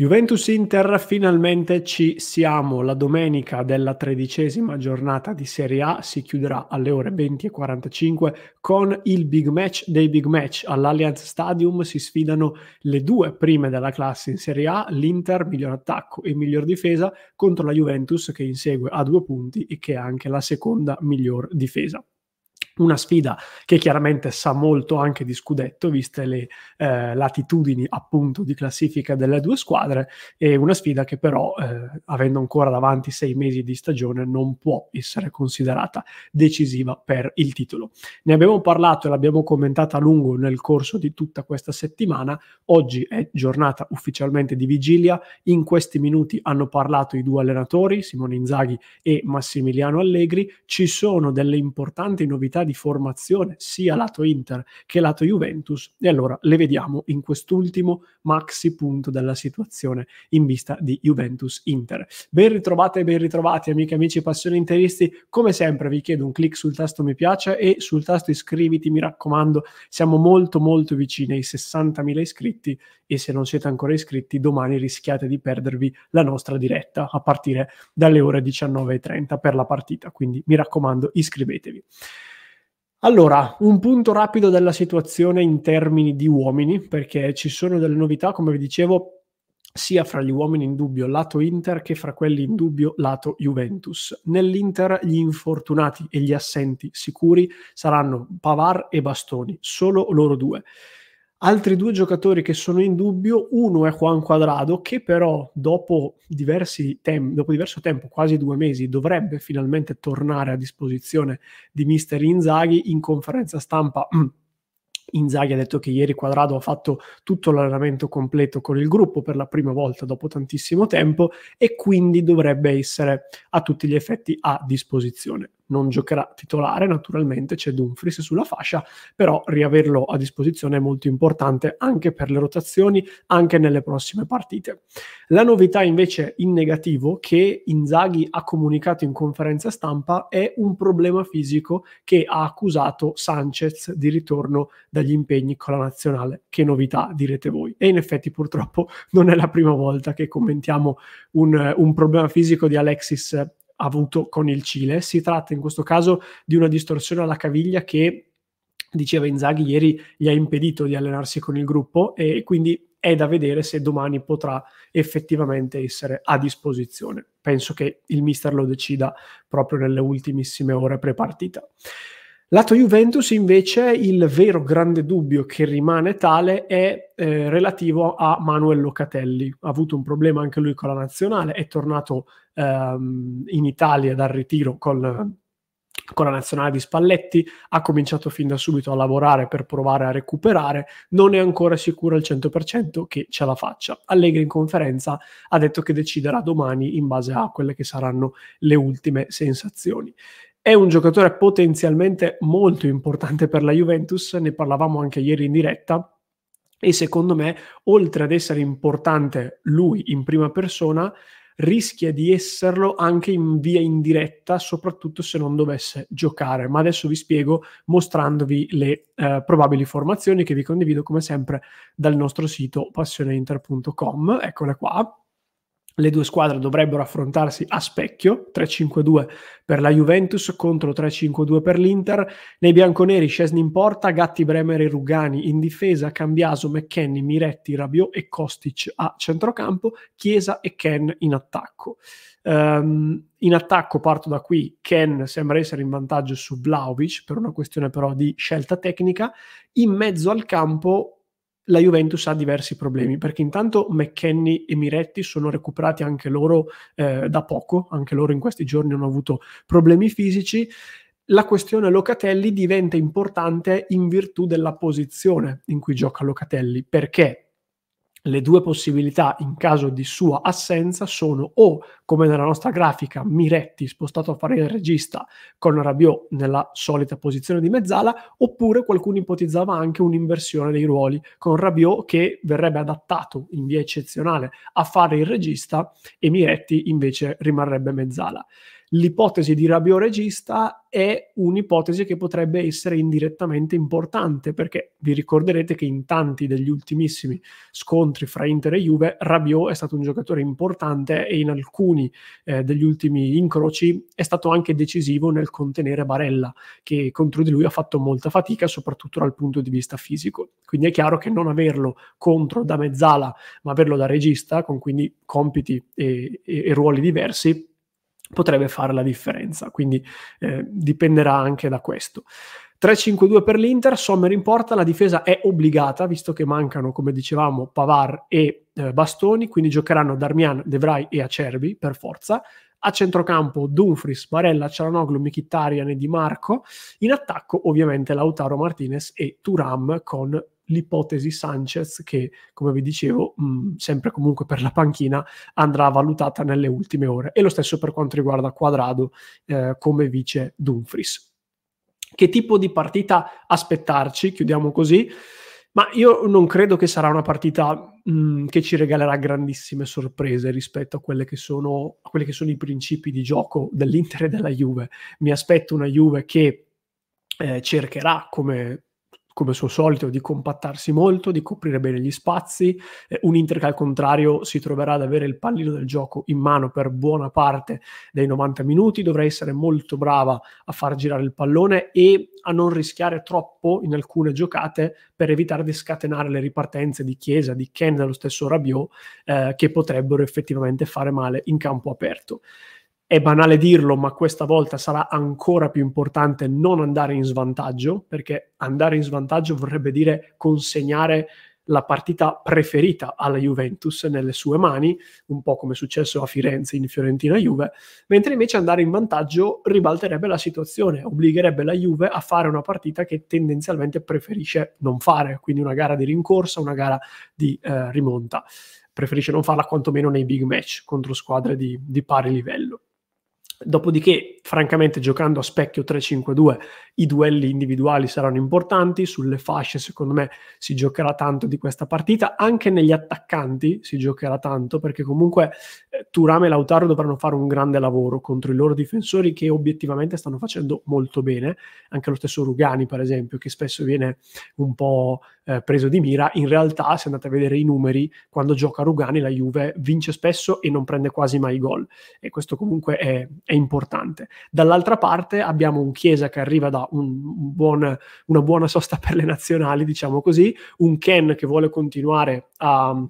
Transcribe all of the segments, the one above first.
Juventus-Inter, finalmente ci siamo. La domenica della tredicesima giornata di Serie A si chiuderà alle ore 20.45 con il big match dei big match. All'Allianz Stadium si sfidano le due prime della classe in Serie A, l'Inter, miglior attacco e miglior difesa, contro la Juventus che insegue a due punti e che è anche la seconda miglior difesa una sfida che chiaramente sa molto anche di scudetto, viste le eh, latitudini appunto di classifica delle due squadre, e una sfida che però, eh, avendo ancora davanti sei mesi di stagione, non può essere considerata decisiva per il titolo. Ne abbiamo parlato e l'abbiamo commentata a lungo nel corso di tutta questa settimana. Oggi è giornata ufficialmente di vigilia. In questi minuti hanno parlato i due allenatori, Simone Inzaghi e Massimiliano Allegri. Ci sono delle importanti novità di di formazione sia lato Inter che lato Juventus e allora le vediamo in quest'ultimo maxi punto della situazione in vista di Juventus-Inter. Ben ritrovate e ben ritrovati amiche e amici passioni interisti, come sempre vi chiedo un clic sul tasto mi piace e sul tasto iscriviti, mi raccomando, siamo molto molto vicini ai 60.000 iscritti e se non siete ancora iscritti domani rischiate di perdervi la nostra diretta a partire dalle ore 19.30 per la partita, quindi mi raccomando iscrivetevi. Allora, un punto rapido della situazione in termini di uomini, perché ci sono delle novità, come vi dicevo, sia fra gli uomini in dubbio lato Inter che fra quelli in dubbio lato Juventus. Nell'Inter gli infortunati e gli assenti sicuri saranno Pavar e Bastoni, solo loro due. Altri due giocatori che sono in dubbio, uno è Juan Quadrado che però dopo, tem- dopo diverso tempo, quasi due mesi, dovrebbe finalmente tornare a disposizione di mister Inzaghi in conferenza stampa. Inzaghi ha detto che ieri Quadrado ha fatto tutto l'allenamento completo con il gruppo per la prima volta dopo tantissimo tempo e quindi dovrebbe essere a tutti gli effetti a disposizione non giocherà titolare, naturalmente c'è Dumfries sulla fascia, però riaverlo a disposizione è molto importante anche per le rotazioni, anche nelle prossime partite. La novità invece in negativo che Inzaghi ha comunicato in conferenza stampa è un problema fisico che ha accusato Sanchez di ritorno dagli impegni con la nazionale. Che novità direte voi? E in effetti purtroppo non è la prima volta che commentiamo un, un problema fisico di Alexis avuto con il Cile. Si tratta in questo caso di una distorsione alla caviglia che, diceva Inzaghi ieri, gli ha impedito di allenarsi con il gruppo e quindi è da vedere se domani potrà effettivamente essere a disposizione. Penso che il mister lo decida proprio nelle ultimissime ore pre-partita. Lato Juventus invece il vero grande dubbio che rimane tale è eh, relativo a Manuel Locatelli. Ha avuto un problema anche lui con la nazionale, è tornato ehm, in Italia dal ritiro con, con la nazionale di Spalletti, ha cominciato fin da subito a lavorare per provare a recuperare, non è ancora sicuro al 100% che ce la faccia. Allegri in conferenza ha detto che deciderà domani in base a quelle che saranno le ultime sensazioni. È un giocatore potenzialmente molto importante per la Juventus, ne parlavamo anche ieri in diretta, e secondo me, oltre ad essere importante lui in prima persona, rischia di esserlo anche in via indiretta, soprattutto se non dovesse giocare. Ma adesso vi spiego mostrandovi le eh, probabili formazioni che vi condivido come sempre dal nostro sito passioneinter.com. Eccole qua le due squadre dovrebbero affrontarsi a specchio, 3-5-2 per la Juventus contro 3-5-2 per l'Inter. Nei bianconeri Scesni in porta, Gatti, Bremer e Rugani in difesa, Cambiaso, McKenny, Miretti, Rabiot e Kostic a centrocampo, Chiesa e Ken in attacco. Um, in attacco parto da qui, Ken sembra essere in vantaggio su Vlaovic per una questione però di scelta tecnica. In mezzo al campo la Juventus ha diversi problemi, perché intanto McKenny e Miretti sono recuperati anche loro eh, da poco, anche loro in questi giorni hanno avuto problemi fisici. La questione Locatelli diventa importante in virtù della posizione in cui gioca Locatelli, perché le due possibilità in caso di sua assenza sono o, come nella nostra grafica, Miretti spostato a fare il regista con Rabiot nella solita posizione di mezzala, oppure qualcuno ipotizzava anche un'inversione dei ruoli con Rabiot che verrebbe adattato in via eccezionale a fare il regista e Miretti invece rimarrebbe mezzala. L'ipotesi di Rabiot regista è un'ipotesi che potrebbe essere indirettamente importante perché vi ricorderete che in tanti degli ultimissimi scontri fra Inter e Juve Rabiot è stato un giocatore importante e in alcuni eh, degli ultimi incroci è stato anche decisivo nel contenere Barella che contro di lui ha fatto molta fatica soprattutto dal punto di vista fisico. Quindi è chiaro che non averlo contro da mezzala ma averlo da regista con quindi compiti e, e, e ruoli diversi potrebbe fare la differenza, quindi eh, dipenderà anche da questo. 3-5-2 per l'Inter, Sommer in porta, la difesa è obbligata, visto che mancano, come dicevamo, Pavar e eh, Bastoni, quindi giocheranno Darmian, Devrai e Acerbi per forza. A centrocampo Dumfries, Barella, Cialanoglu, Mkhitaryan e Di Marco. In attacco ovviamente Lautaro Martinez e Turam con l'ipotesi Sanchez che, come vi dicevo, mh, mm, sempre comunque per la panchina andrà valutata nelle ultime ore. E lo stesso per quanto riguarda Quadrado eh, come vice Dumfries. Che tipo di partita aspettarci? Chiudiamo così. Ma io non credo che sarà una partita mh, mm, che ci regalerà grandissime sorprese rispetto a, quelle che, sono, a quelli che sono i principi di gioco dell'Inter e della Juve. Mi aspetto una Juve che eh, cercherà, come come suo solito, di compattarsi molto, di coprire bene gli spazi. Eh, un Inter che al contrario si troverà ad avere il pallino del gioco in mano per buona parte dei 90 minuti, dovrà essere molto brava a far girare il pallone e a non rischiare troppo in alcune giocate per evitare di scatenare le ripartenze di Chiesa, di Ken, dello stesso Rabiot, eh, che potrebbero effettivamente fare male in campo aperto. È banale dirlo, ma questa volta sarà ancora più importante non andare in svantaggio, perché andare in svantaggio vorrebbe dire consegnare la partita preferita alla Juventus nelle sue mani, un po' come è successo a Firenze in Fiorentina Juve, mentre invece andare in vantaggio ribalterebbe la situazione, obbligherebbe la Juve a fare una partita che tendenzialmente preferisce non fare, quindi una gara di rincorsa, una gara di eh, rimonta. Preferisce non farla quantomeno nei big match contro squadre di, di pari livello. Dopodiché, francamente, giocando a specchio 3-5-2, i duelli individuali saranno importanti. Sulle fasce, secondo me, si giocherà tanto di questa partita. Anche negli attaccanti si giocherà tanto, perché comunque eh, Turam e Lautaro dovranno fare un grande lavoro contro i loro difensori che obiettivamente stanno facendo molto bene. Anche lo stesso Rugani, per esempio, che spesso viene un po' eh, preso di mira. In realtà, se andate a vedere i numeri, quando gioca Rugani, la Juve vince spesso e non prende quasi mai gol. E questo comunque è è importante. Dall'altra parte abbiamo un Chiesa che arriva da un, buon, una buona sosta per le nazionali, diciamo così, un Ken che vuole continuare a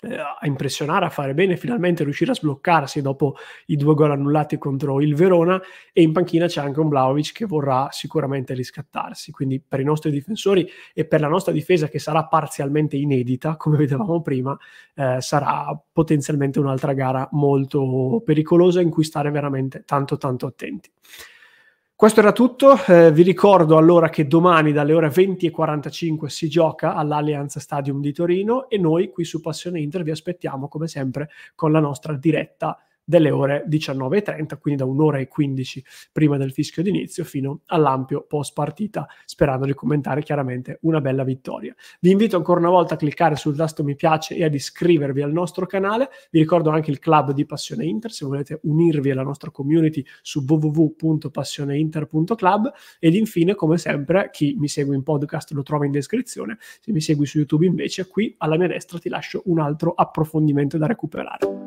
a impressionare, a fare bene, finalmente riuscire a sbloccarsi dopo i due gol annullati contro il Verona e in panchina c'è anche un Vlaovic che vorrà sicuramente riscattarsi, quindi per i nostri difensori e per la nostra difesa che sarà parzialmente inedita, come vedevamo prima, eh, sarà potenzialmente un'altra gara molto pericolosa in cui stare veramente tanto tanto attenti. Questo era tutto, eh, vi ricordo allora che domani dalle ore 20.45 si gioca all'Allianz Stadium di Torino e noi qui su Passione Inter vi aspettiamo come sempre con la nostra diretta delle ore 19.30, quindi da un'ora e 15 prima del fischio d'inizio fino all'ampio post partita, sperando di commentare chiaramente una bella vittoria. Vi invito ancora una volta a cliccare sul tasto mi piace e ad iscrivervi al nostro canale. Vi ricordo anche il club di Passione Inter, se volete unirvi alla nostra community su www.passioneinter.club ed infine, come sempre, chi mi segue in podcast lo trova in descrizione. Se mi segui su YouTube invece, qui alla mia destra ti lascio un altro approfondimento da recuperare.